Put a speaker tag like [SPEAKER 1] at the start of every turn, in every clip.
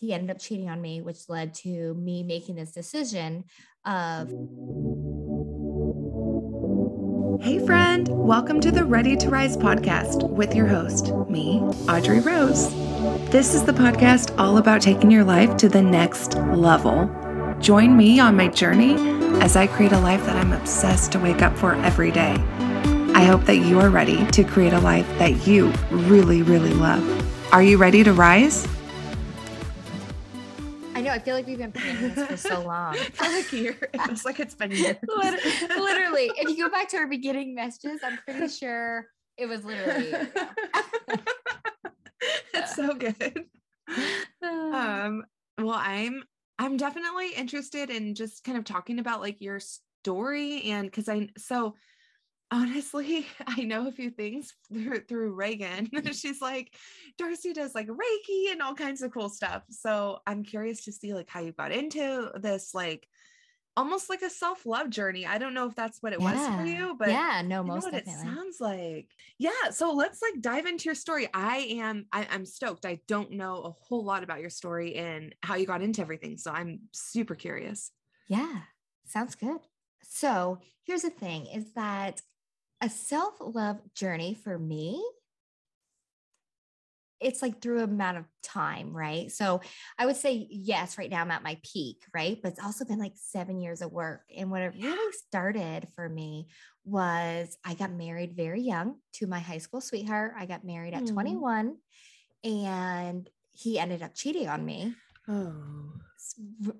[SPEAKER 1] he ended up cheating on me, which led to me making this decision of.
[SPEAKER 2] Hey, friend, welcome to the Ready to Rise podcast with your host, me, Audrey Rose. This is the podcast all about taking your life to the next level. Join me on my journey as I create a life that I'm obsessed to wake up for every day. I hope that you are ready to create a life that you really, really love. Are you ready to rise?
[SPEAKER 1] I know. I feel like we've been planning this for so long.
[SPEAKER 2] like year. It feels like it's been years.
[SPEAKER 1] literally, if you go back to our beginning messages, I'm pretty sure it was literally.
[SPEAKER 2] it's so good. Um. Well, I'm I'm definitely interested in just kind of talking about like your story and because I so honestly, I know a few things through, through Reagan. Mm-hmm. She's like, Darcey does like Reiki and all kinds of cool stuff. So I'm curious to see like how you got into this, like almost like a self-love journey. I don't know if that's what it yeah. was for you, but
[SPEAKER 1] yeah, no, most what definitely.
[SPEAKER 2] it sounds like. Yeah. So let's like dive into your story. I am, I, I'm stoked. I don't know a whole lot about your story and how you got into everything. So I'm super curious.
[SPEAKER 1] Yeah. Sounds good. So here's the thing is that a self love journey for me, it's like through an amount of time, right? So I would say, yes, right now I'm at my peak, right? But it's also been like seven years of work. And what it really started for me was I got married very young to my high school sweetheart. I got married at mm. 21 and he ended up cheating on me. Oh.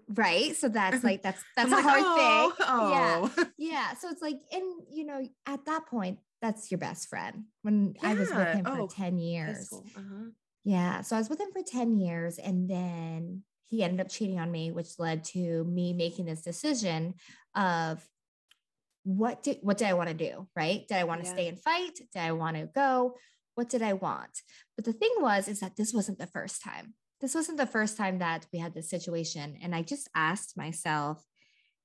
[SPEAKER 1] Right. So that's like that's that's a hard oh, thing. Oh. Yeah. Yeah. So it's like, and you know, at that point, that's your best friend. When yeah. I was with him for oh, 10 years. Uh-huh. Yeah. So I was with him for 10 years and then he ended up cheating on me, which led to me making this decision of what did what did I want to do? Right? Did I want to yeah. stay and fight? Did I want to go? What did I want? But the thing was, is that this wasn't the first time this wasn't the first time that we had this situation. And I just asked myself,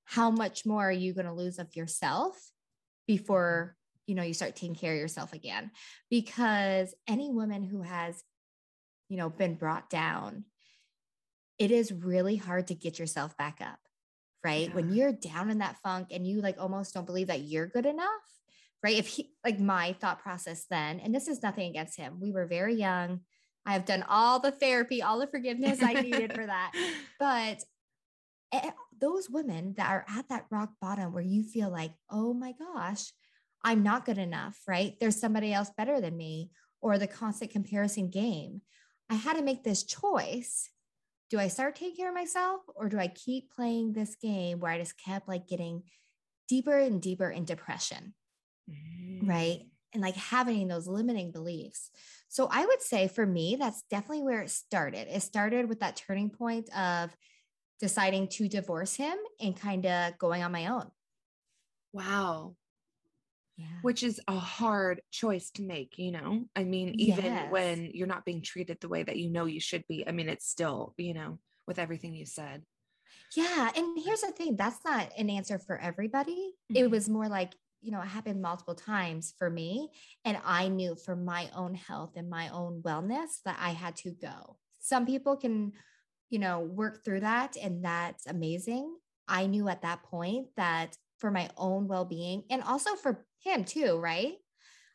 [SPEAKER 1] how much more are you going to lose of yourself mm-hmm. before you know you start taking care of yourself again because any woman who has you know been brought down it is really hard to get yourself back up right yeah. when you're down in that funk and you like almost don't believe that you're good enough right if he like my thought process then and this is nothing against him we were very young I've done all the therapy, all the forgiveness I needed for that. But eh, those women that are at that rock bottom where you feel like, oh my gosh, I'm not good enough, right? There's somebody else better than me, or the constant comparison game. I had to make this choice. Do I start taking care of myself, or do I keep playing this game where I just kept like getting deeper and deeper in depression? Mm. Right and like having those limiting beliefs. So I would say for me, that's definitely where it started. It started with that turning point of deciding to divorce him and kind of going on my own.
[SPEAKER 2] Wow. Yeah. Which is a hard choice to make, you know? I mean, even yes. when you're not being treated the way that you know you should be, I mean, it's still, you know, with everything you said.
[SPEAKER 1] Yeah. And here's the thing that's not an answer for everybody. Mm-hmm. It was more like you know, it happened multiple times for me. And I knew for my own health and my own wellness that I had to go. Some people can, you know, work through that, and that's amazing. I knew at that point that for my own well being and also for him too, right?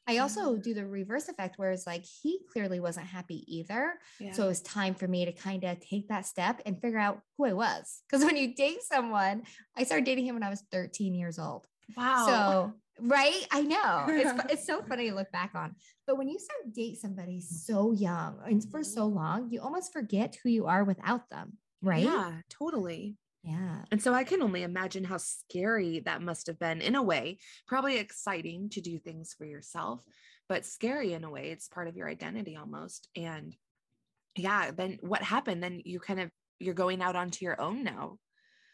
[SPEAKER 1] I also do the reverse effect where it's like he clearly wasn't happy either. Yeah. So it was time for me to kind of take that step and figure out who I was. Because when you date someone, I started dating him when I was 13 years old.
[SPEAKER 2] Wow.
[SPEAKER 1] So, right? I know. It's, it's so funny to look back on. But when you start date somebody so young and for so long, you almost forget who you are without them. Right.
[SPEAKER 2] Yeah, totally.
[SPEAKER 1] Yeah.
[SPEAKER 2] And so I can only imagine how scary that must have been in a way. Probably exciting to do things for yourself, but scary in a way. It's part of your identity almost. And yeah, then what happened? Then you kind of you're going out onto your own now.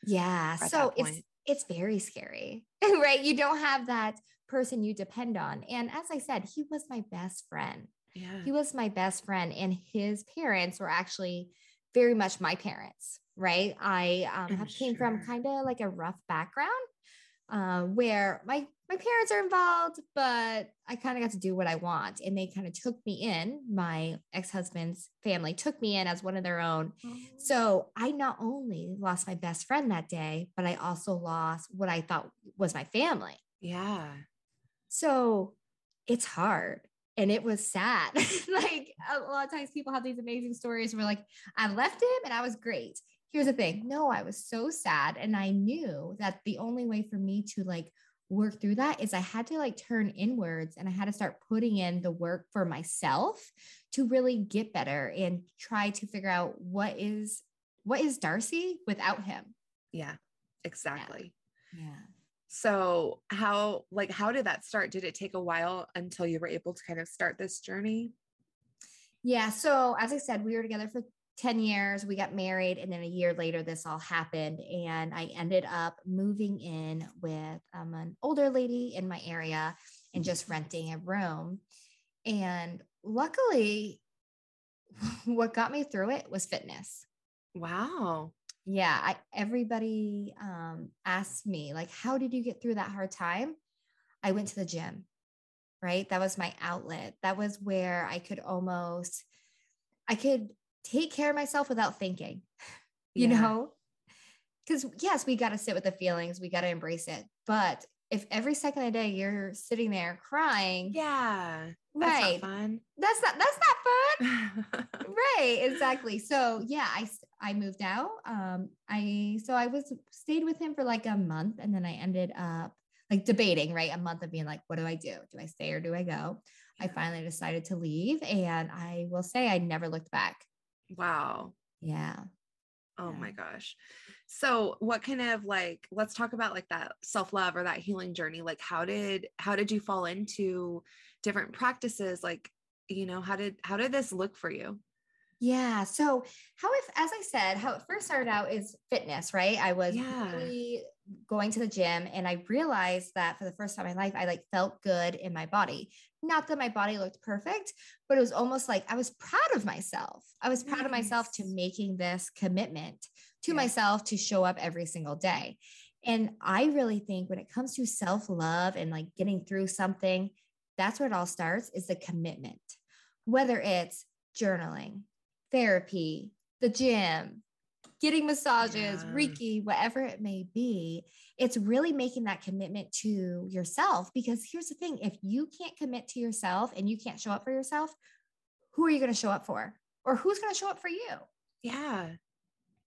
[SPEAKER 1] Yeah. So it's it's very scary, right? You don't have that person you depend on. And as I said, he was my best friend. Yeah. He was my best friend, and his parents were actually very much my parents, right? I um, came from kind of like a rough background uh, where my my parents are involved, but I kind of got to do what I want. And they kind of took me in. My ex husband's family took me in as one of their own. Oh. So I not only lost my best friend that day, but I also lost what I thought was my family.
[SPEAKER 2] Yeah.
[SPEAKER 1] So it's hard and it was sad. like a lot of times people have these amazing stories where like I left him and I was great. Here's the thing. No, I was so sad and I knew that the only way for me to like work through that is I had to like turn inwards and I had to start putting in the work for myself to really get better and try to figure out what is what is Darcey without him.
[SPEAKER 2] Yeah. Exactly.
[SPEAKER 1] yeah. yeah.
[SPEAKER 2] So, how like how did that start? Did it take a while until you were able to kind of start this journey?
[SPEAKER 1] Yeah, so as I said, we were together for 10 years. We got married and then a year later this all happened and I ended up moving in with um, an older lady in my area and just renting a room. And luckily what got me through it was fitness.
[SPEAKER 2] Wow
[SPEAKER 1] yeah I, everybody um, asked me like how did you get through that hard time i went to the gym right that was my outlet that was where i could almost i could take care of myself without thinking you yeah. know? Because yes we got to sit with the feelings we got to embrace it but if every second of the day you're sitting there crying
[SPEAKER 2] yeah that's right not fun.
[SPEAKER 1] that's not that's not fun. Right exactly. So yeah i i moved out um i so i was stayed with him for like a month and then i ended up like debating right a month of being like what do i do? Do i stay or do i go? I finally decided to leave and i will say i never looked back
[SPEAKER 2] wow
[SPEAKER 1] yeah
[SPEAKER 2] Oh yeah. my gosh. So what kind of like let's talk about like that self-love or that healing journey. Like how did how did you fall into different practices? Like, you know, how did how did this look for you?
[SPEAKER 1] Yeah. So how if as I said, how it first started out is fitness, right? I was yeah. really going to the gym and I realized that for the first time in my life, I like felt good in my body. Not that my body looked perfect, but it was almost like I was proud of myself. I was proud nice. of myself to making this commitment to yeah. myself to show up every single day. And I really think when it comes to self love and like getting through something, that's where it all starts is the commitment. Whether it's journaling, therapy, the gym, getting massages, yeah. Reiki, whatever it may be, it's really making that commitment to yourself. Because here's the thing if you can't commit to yourself and you can't show up for yourself, who are you going to show up for? Or who's going to show up for you?
[SPEAKER 2] Yeah.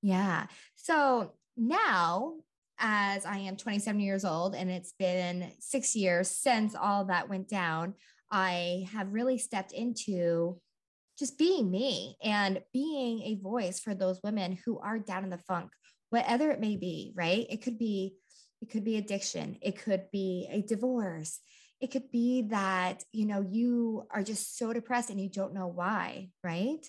[SPEAKER 1] Yeah. So now, as I am 27 years old and it's been six years since all that went down, I have really stepped into just being me and being a voice for those women who are down in the funk, whatever it may be, right? It could be it could be addiction, it could be a divorce. It could be that, you know, you are just so depressed and you don't know why, right?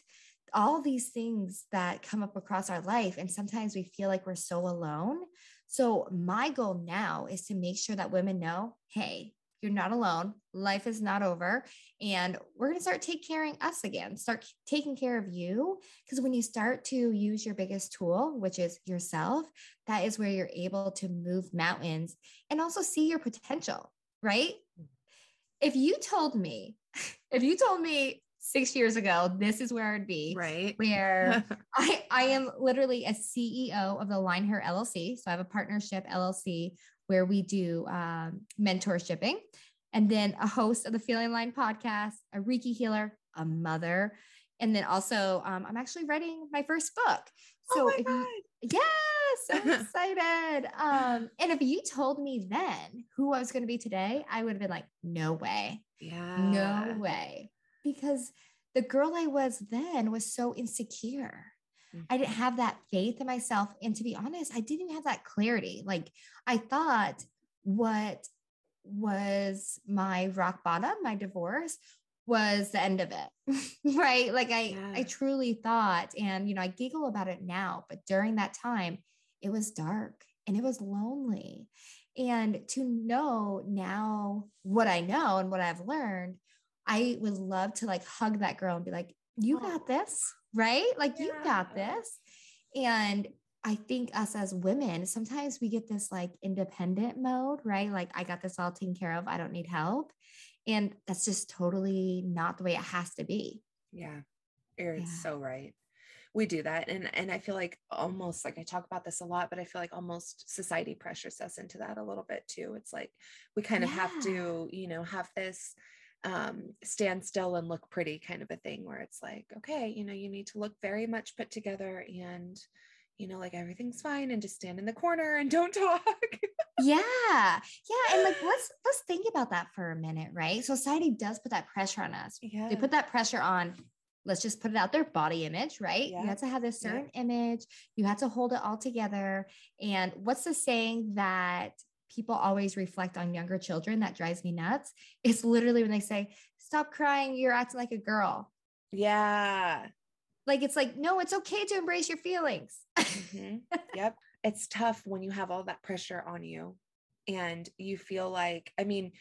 [SPEAKER 1] All these things that come up across our life and sometimes we feel like we're so alone. So my goal now is to make sure that women know, hey, you're not alone. Life is not over. And we're going to start taking care of us again, start taking care of you. Because when you start to use your biggest tool, which is yourself, that is where you're able to move mountains and also see your potential, right? If you told me, if you told me six years ago, this is where I'd be.
[SPEAKER 2] Right.
[SPEAKER 1] Where I, I am literally a CEO of Align Her LLC. So I have a partnership LLC where we do um, mentorshipping, and then a host of the Feeling Aligned podcast, a Reiki healer, a mother, and then also um, I'm actually writing my first book.
[SPEAKER 2] Oh so oh if you,
[SPEAKER 1] yes, I'm excited. um, and if you told me then who I was going to be today, I would have been like, no way,
[SPEAKER 2] yeah,
[SPEAKER 1] no way, because the girl I was then was so insecure. I didn't have that faith in myself. And to be honest, I didn't have that clarity. Like I thought what was my rock bottom, my divorce was the end of it. right. Like I, yeah. I truly thought, and you know, I giggle about it now, but during that time, it was dark and it was lonely. And to know now what I know and what I've learned, I would love to like hug that girl and be like, you oh. got this right? Like yeah. you got this. And I think us as women, sometimes we get this like independent mode, right? Like, I got this all taken care of. I don't need help. And that's just totally not the way it has to be.
[SPEAKER 2] Yeah. You're yeah. so right. We do that. And and I feel like almost like I talk about this a lot, but I feel like almost society pressures us into that a little bit too. It's like we kind of yeah. have to, you know, have this um, stand still and look pretty kind of a thing where it's like, okay, you know, you need to look very much put together and, you know, like everything's fine and just stand in the corner and don't talk.
[SPEAKER 1] yeah. Yeah. And like let's let's think about that for a minute, right? Society does put that pressure on us. Yeah. They put that pressure on let's just put it out there body image right yeah. you have to have this certain yeah. image you have to hold it all together and what's the saying that people always reflect on younger children that drives me nuts. It's literally when they say stop crying you're acting like a girl.
[SPEAKER 2] Yeah.
[SPEAKER 1] Like it's like no it's okay to embrace your feelings.
[SPEAKER 2] Mm-hmm. yep. It's tough when you have all that pressure on you and you feel like i mean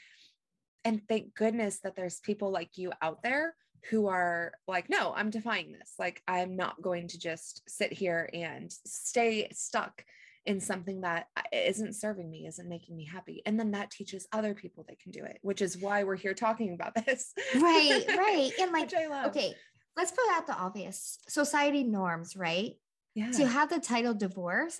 [SPEAKER 2] and thank goodness that there's people like you out there who are like no i'm defying this. Like i'm not going to just sit here and stay stuck in something that isn't serving me, isn't making me happy. And then that teaches other people they can do it, which is why we're here talking about this.
[SPEAKER 1] right, right. And like, okay, let's put out the obvious society norms, right? Yeah. To have the title divorce,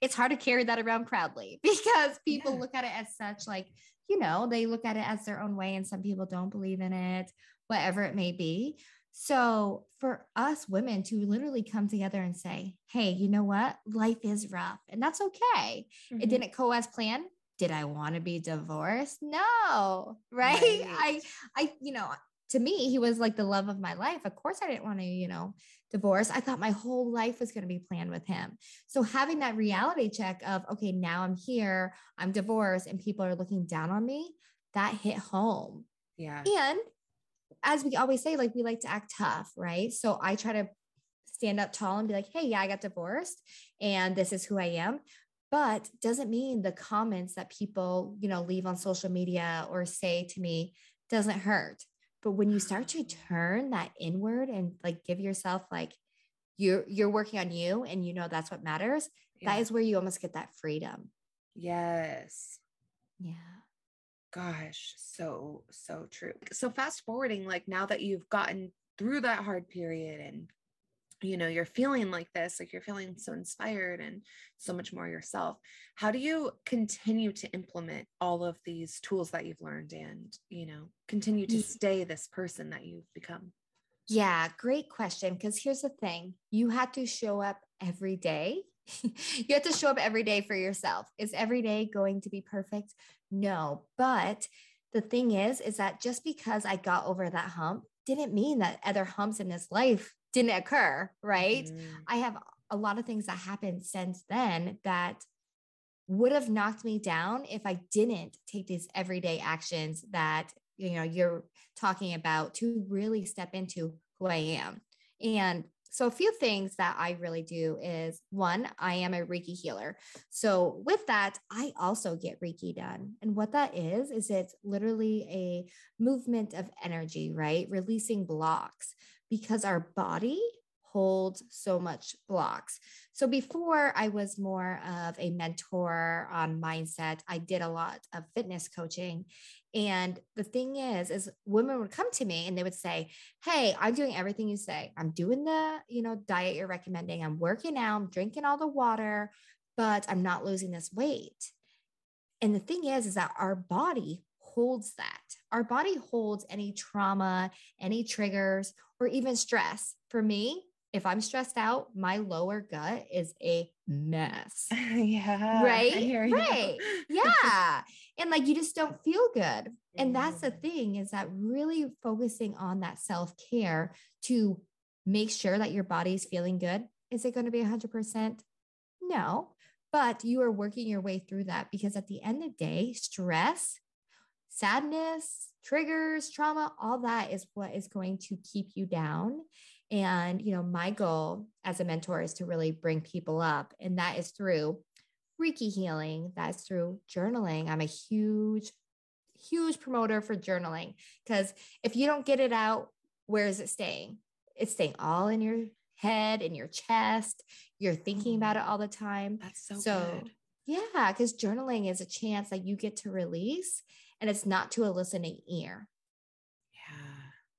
[SPEAKER 1] it's hard to carry that around proudly because people yeah. look at it as such like, you know, they look at it as their own way and some people don't believe in it, whatever it may be. So for us women to literally come together and say, hey, you know what? Life is rough and that's okay. Mm-hmm. It didn't go as planned. Did I want to be divorced? No, right? right? I, I, you know, to me, he was like the love of my life. Of course, I didn't want to, you know, divorce. I thought my whole life was going to be planned with him. So having that reality check of, okay, now I'm here, I'm divorced, and people are looking down on me, that hit home.
[SPEAKER 2] Yeah.
[SPEAKER 1] And as we always say, like we like to act tough, right? So I try to stand up tall and be like, hey, yeah, I got divorced and this is who I am. But doesn't mean the comments that people, you know, leave on social media or say to me doesn't hurt. But when you start to turn that inward and like give yourself like you're you're working on you and you know that's what matters, yeah. that is where you almost get that freedom.
[SPEAKER 2] Yes.
[SPEAKER 1] Yeah
[SPEAKER 2] gosh so so true so fast forwarding like now that you've gotten through that hard period and you know you're feeling like this like you're feeling so inspired and so much more yourself how do you continue to implement all of these tools that you've learned and you know continue to stay this person that you've become
[SPEAKER 1] yeah great question because here's the thing you have to show up every day you have to show up every day for yourself. Is every day going to be perfect? No. But the thing is, is that just because I got over that hump didn't mean that other humps in this life didn't occur, right? Mm. I have a lot of things that happened since then that would have knocked me down if I didn't take these everyday actions that you know you're talking about to really step into who I am. And so, a few things that I really do is one, I am a Reiki healer. So, with that, I also get Reiki done. And what that is, is it's literally a movement of energy, right? Releasing blocks because our body holds so much blocks. So before I was more of a mentor on mindset, I did a lot of fitness coaching. And the thing is, is women would come to me and they would say, Hey, I'm doing everything you say. I'm doing the, you know, diet you're recommending. I'm working out, I'm drinking all the water, but I'm not losing this weight. And the thing is, is that our body holds that. Our body holds any trauma, any triggers, or even stress. For me, if I'm stressed out, my lower gut is a mess.
[SPEAKER 2] yeah.
[SPEAKER 1] Right. Right. yeah. And like you just don't feel good. And that's the mm. thing is that really focusing on that self care to make sure that your body is feeling good. Is it going to be 100%? No. But you are working your way through that because at the end of the day, stress, sadness, triggers, trauma, all that is what is going to keep you down and, you know, my goal as a mentor is to really bring people up, and that is through Reiki healing, that's through journaling. I'm a huge, huge promoter for journaling because if you don't get it out, where is it staying? It's staying all in your head and your chest. You're thinking about it mm. all the time.
[SPEAKER 2] That's so,
[SPEAKER 1] So,
[SPEAKER 2] good.
[SPEAKER 1] Yeah, because journaling is a chance that you get to release and it's not to a listening ear,
[SPEAKER 2] Yeah.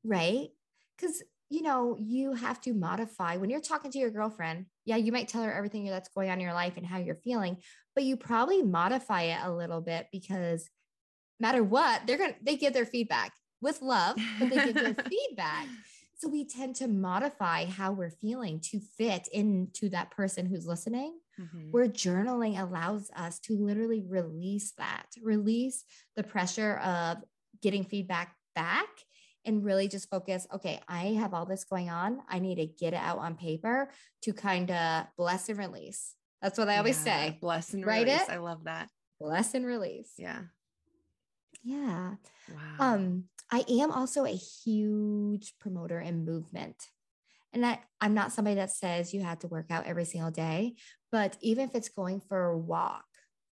[SPEAKER 1] right? Because, you know, you have to modify when you're talking to your girlfriend. Yeah, you might tell her everything that's going on in your life and how you're feeling, but you probably modify it a little bit because matter what, they're going to, they give their feedback with love, but they give their feedback. So we tend to modify how we're feeling to fit into that person who's listening
[SPEAKER 2] Mhm.
[SPEAKER 1] where journaling allows us to literally release that, release the pressure of getting feedback back and really just focus okay, I have all this going on. I need to get it out on paper to kind of bless and release. That's what I always
[SPEAKER 2] Yeah,
[SPEAKER 1] say
[SPEAKER 2] Bless and
[SPEAKER 1] Write
[SPEAKER 2] release.
[SPEAKER 1] it.
[SPEAKER 2] I love that.
[SPEAKER 1] bless and release.
[SPEAKER 2] Yeah.
[SPEAKER 1] Yeah.
[SPEAKER 2] Wow.
[SPEAKER 1] Um, I am also a huge promoter in movement. And I, I'm not somebody that says you have to work out every single day, but even if it's going for a walk,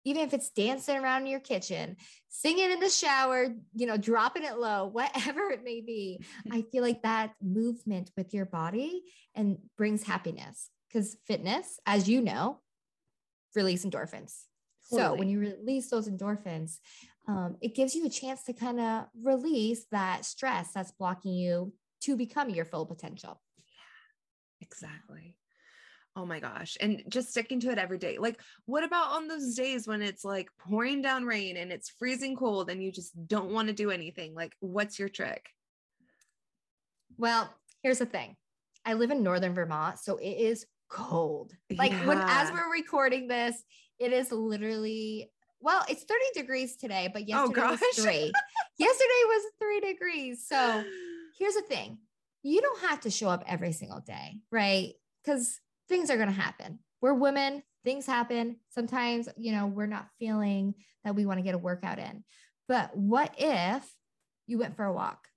[SPEAKER 1] even if it's dancing around in your kitchen, singing in the shower, you know, dropping it low, whatever it may be, I feel like that movement with your body and brings happiness because fitness, as you know, release endorphins. So when you release those endorphins, um, it gives you a chance to kind of release that stress that's blocking you to become your full potential.
[SPEAKER 2] Yeah, Exactly. Oh my gosh. And just sticking to it every day. Like, what about on those days when it's like pouring down rain and it's freezing cold and you just don't want to do anything? Like, what's your trick?
[SPEAKER 1] Well, here's the thing I live in northern Vermont, so it is cold. Like when as we're recording this, it is literally well, it's 30 degrees today, but oh, yesterday was
[SPEAKER 2] Oh, gosh.
[SPEAKER 1] three. yesterday was three degrees. So here's the thing you don't have to show up every single day, right? Because things are going to happen. We're women, things happen. Sometimes, you know, we're not feeling that we want to get a workout in. But what if you went for a walk?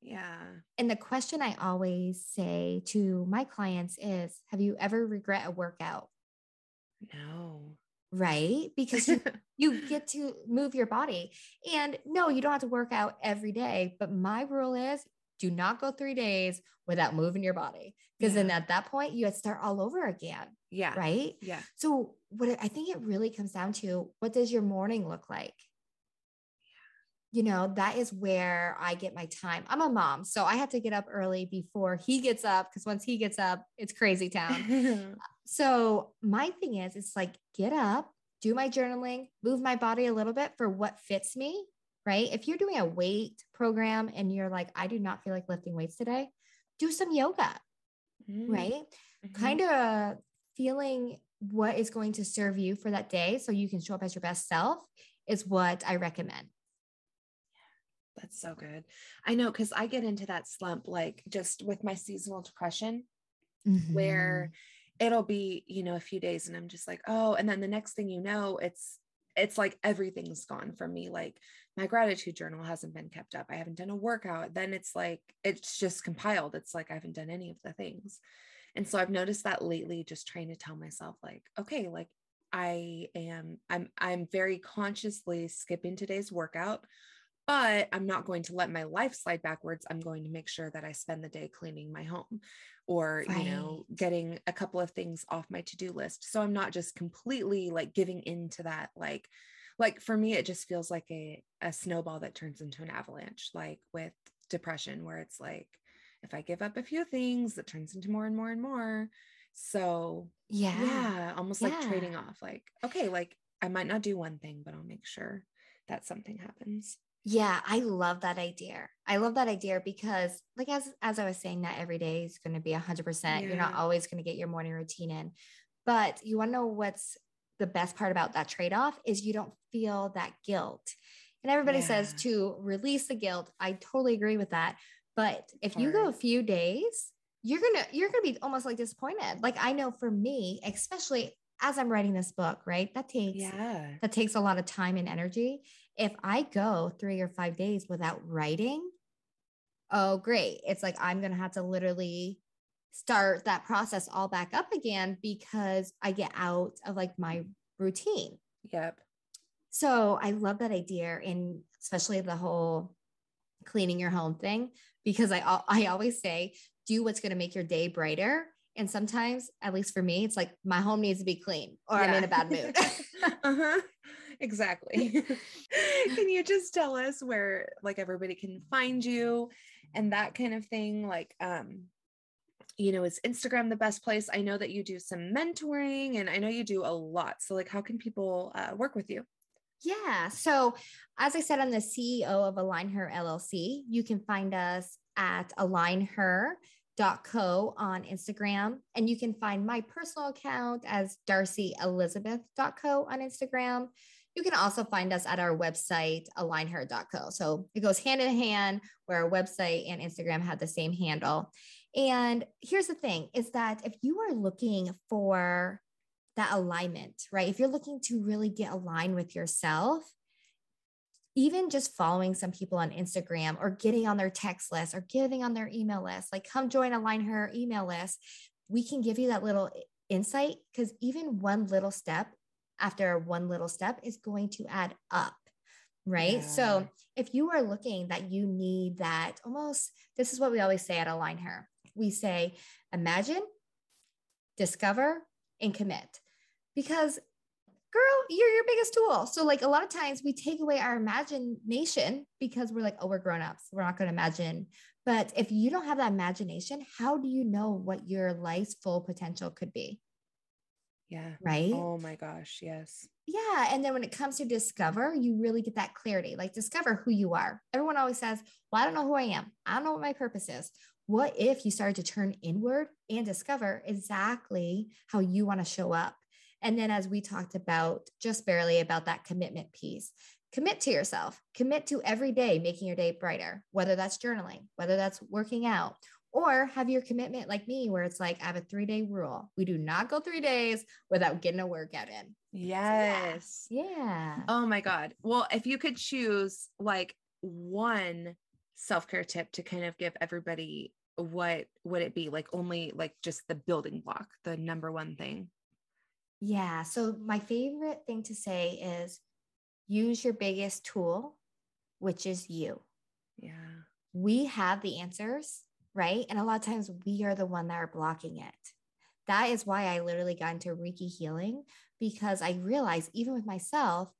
[SPEAKER 2] yeah.
[SPEAKER 1] And the question I always say to my clients is Have you ever regret a workout?
[SPEAKER 2] No.
[SPEAKER 1] Right? Because you you get to move your body. And no, you don't have to work out every day. But my rule is do not go three days without moving your body. Because then at that point, you had to start all over again.
[SPEAKER 2] yeah.
[SPEAKER 1] Right.
[SPEAKER 2] Yeah.
[SPEAKER 1] So, what I think it really comes down to what does your morning look like? You know, that is where I get my time. I'm a mom, so I have to get up early before he gets up because once he gets up, it's crazy town. So my thing is, it's like get up, do my journaling, move my body a little bit for what fits me, right? If you're doing a weight program and you're like, I do not feel like lifting weights today, do some yoga,
[SPEAKER 2] Mm,
[SPEAKER 1] right?
[SPEAKER 2] mhm.
[SPEAKER 1] Kind of feeling what is going to serve you for that day so you can show up as your best self is what I recommend.
[SPEAKER 2] That's so good. I know because I get into that slump, like just with my seasonal depression,
[SPEAKER 1] Mm-hmm.
[SPEAKER 2] where it'll be, you know, a few days and I'm just like, oh, and then the next thing you know, it's it's like everything's gone from me. Like my gratitude journal hasn't been kept up. I haven't done a workout. Then it's like it's just compiled. It's like I haven't done any of the things. And so I've noticed that lately, just trying to tell myself, like, okay, like I am, I'm, I'm very consciously skipping today's workout, but I'm not going to let my life slide backwards. I'm going to make sure that I spend the day cleaning my home or, you know, getting a couple of things off my to-do list. So I'm not just completely like giving into that, like, like for me, it just feels like a, a snowball that turns into an avalanche, like with depression, where it's like, if I give up a few things, it turns into more and more and more. So
[SPEAKER 1] yeah.
[SPEAKER 2] yeah, almost like trading off, like, okay, like I might not do one thing, but I'll make sure that something happens.
[SPEAKER 1] Yeah, I love that idea. I love that idea because like as as I was saying, that every day is going to be 100%. You're not always going to get your morning routine in. But you want to know what's the best part about that trade-off is you don't feel that guilt. And everybody says to release the guilt. I totally agree with that. But if you go a few days, you're going to you're going to be almost like disappointed. Like I know for me, especially as I'm writing this book, right? That takes
[SPEAKER 2] Yeah.
[SPEAKER 1] that takes a lot of time and energy. If I go three or five days without writing, oh, great. It's like I'm going to have to literally start that process all back up again because I get out of like my routine.
[SPEAKER 2] Yep.
[SPEAKER 1] So I love that idea, and especially the whole cleaning your home thing, because I, I always say, do what's going to make your day brighter And sometimes, at least for me, it's like my home needs to be clean or yeah. I'm in a bad mood.
[SPEAKER 2] uh-huh. Exactly. can you just tell us where like everybody can find you and that kind of thing? Like, um, you know, is Instagram the best place? I know that you do some mentoring and I know you do a lot. So, like, how can people uh, work with you?
[SPEAKER 1] Yeah. So, as I said, I'm the CEO of Align Her LLC. You can find us at alignher.co on Instagram. And you can find my personal account as darceyelizabeth.co on Instagram. You can also find us at our website, alignher.co. So it goes hand in hand where our website and Instagram have the same handle. And here's the thing is that if you are looking for that alignment, right? If you're looking to really get aligned with yourself, even just following some people on Instagram or getting on their text list or getting on their email list, like come join Align Her email list, we can give you that little insight because even one little step after one little step is going to add up right? Yeah. So if you are looking that you need that almost, this is what we always say at Align Her we say imagine, discover, and commit. Because girl, you're your biggest tool. So, like a lot of times we take away our imagination because we're like, oh, we're grown ups. We're not going to imagine. But if you don't have that imagination, how do you know what your life's full potential could be?
[SPEAKER 2] Yeah.
[SPEAKER 1] Right.
[SPEAKER 2] Oh my gosh. Yes.
[SPEAKER 1] Yeah. And then when it comes to discover, you really get that clarity. Like discover who you are. Everyone always says, Well, I don't know who I am. I don't know what my purpose is what if you started to turn inward and discover exactly how you want to show up? And then, as we talked about just barely about that commitment piece, commit to yourself, commit to every day making your day brighter, whether that's journaling, whether that's working out, or have your commitment like me, where it's like, I have a three day rule. We do not go three days without getting a workout in.
[SPEAKER 2] Yes.
[SPEAKER 1] So, yeah. yeah.
[SPEAKER 2] Oh my God. Well, if you could choose like one self care tip to kind of give everybody what would it be like only like just the building block the number one thing
[SPEAKER 1] yeah so my favorite thing to say is use your biggest tool which is you
[SPEAKER 2] yeah
[SPEAKER 1] we have the answers right and a lot of times we are the one that are blocking it that is why i literally got into reiki healing because i realized even with myself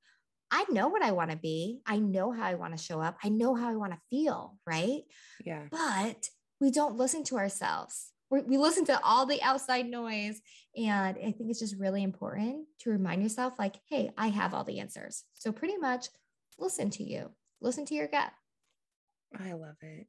[SPEAKER 1] I know what I want to be. I know how I want to show up. I know how I want to feel, right?
[SPEAKER 2] Yeah.
[SPEAKER 1] But we don't listen to ourselves. We're, we listen to all the outside noise. And I think it's just really important to remind yourself, like, hey, I have all the answers. So, pretty much listen to you, listen to your gut.
[SPEAKER 2] I love it.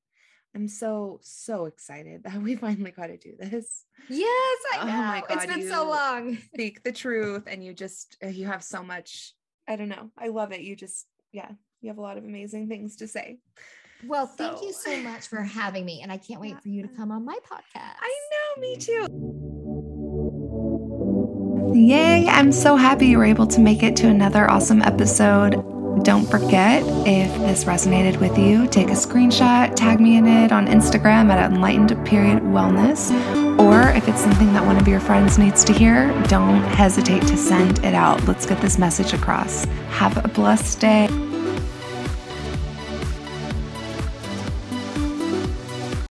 [SPEAKER 2] I'm so, so excited that we finally got to do this.
[SPEAKER 1] Yes, I know. Oh my God, it's been so long.
[SPEAKER 2] Speak the truth. And you just, you have so much. I don't know. I love it. You just, yeah, you have a lot of amazing things to say.
[SPEAKER 1] Well, so. thank you so much for having me. And I can't wait for you to come on my podcast.
[SPEAKER 2] I know, me too. Yay, I'm so happy you were able to make it to another awesome episode. Don't forget, if this resonated with you, take a screenshot, tag me in it on Instagram at enlightened period wellness. Or if it's something that one of your friends needs to hear, don't hesitate to send it out. Let's get this message across. Have a blessed day.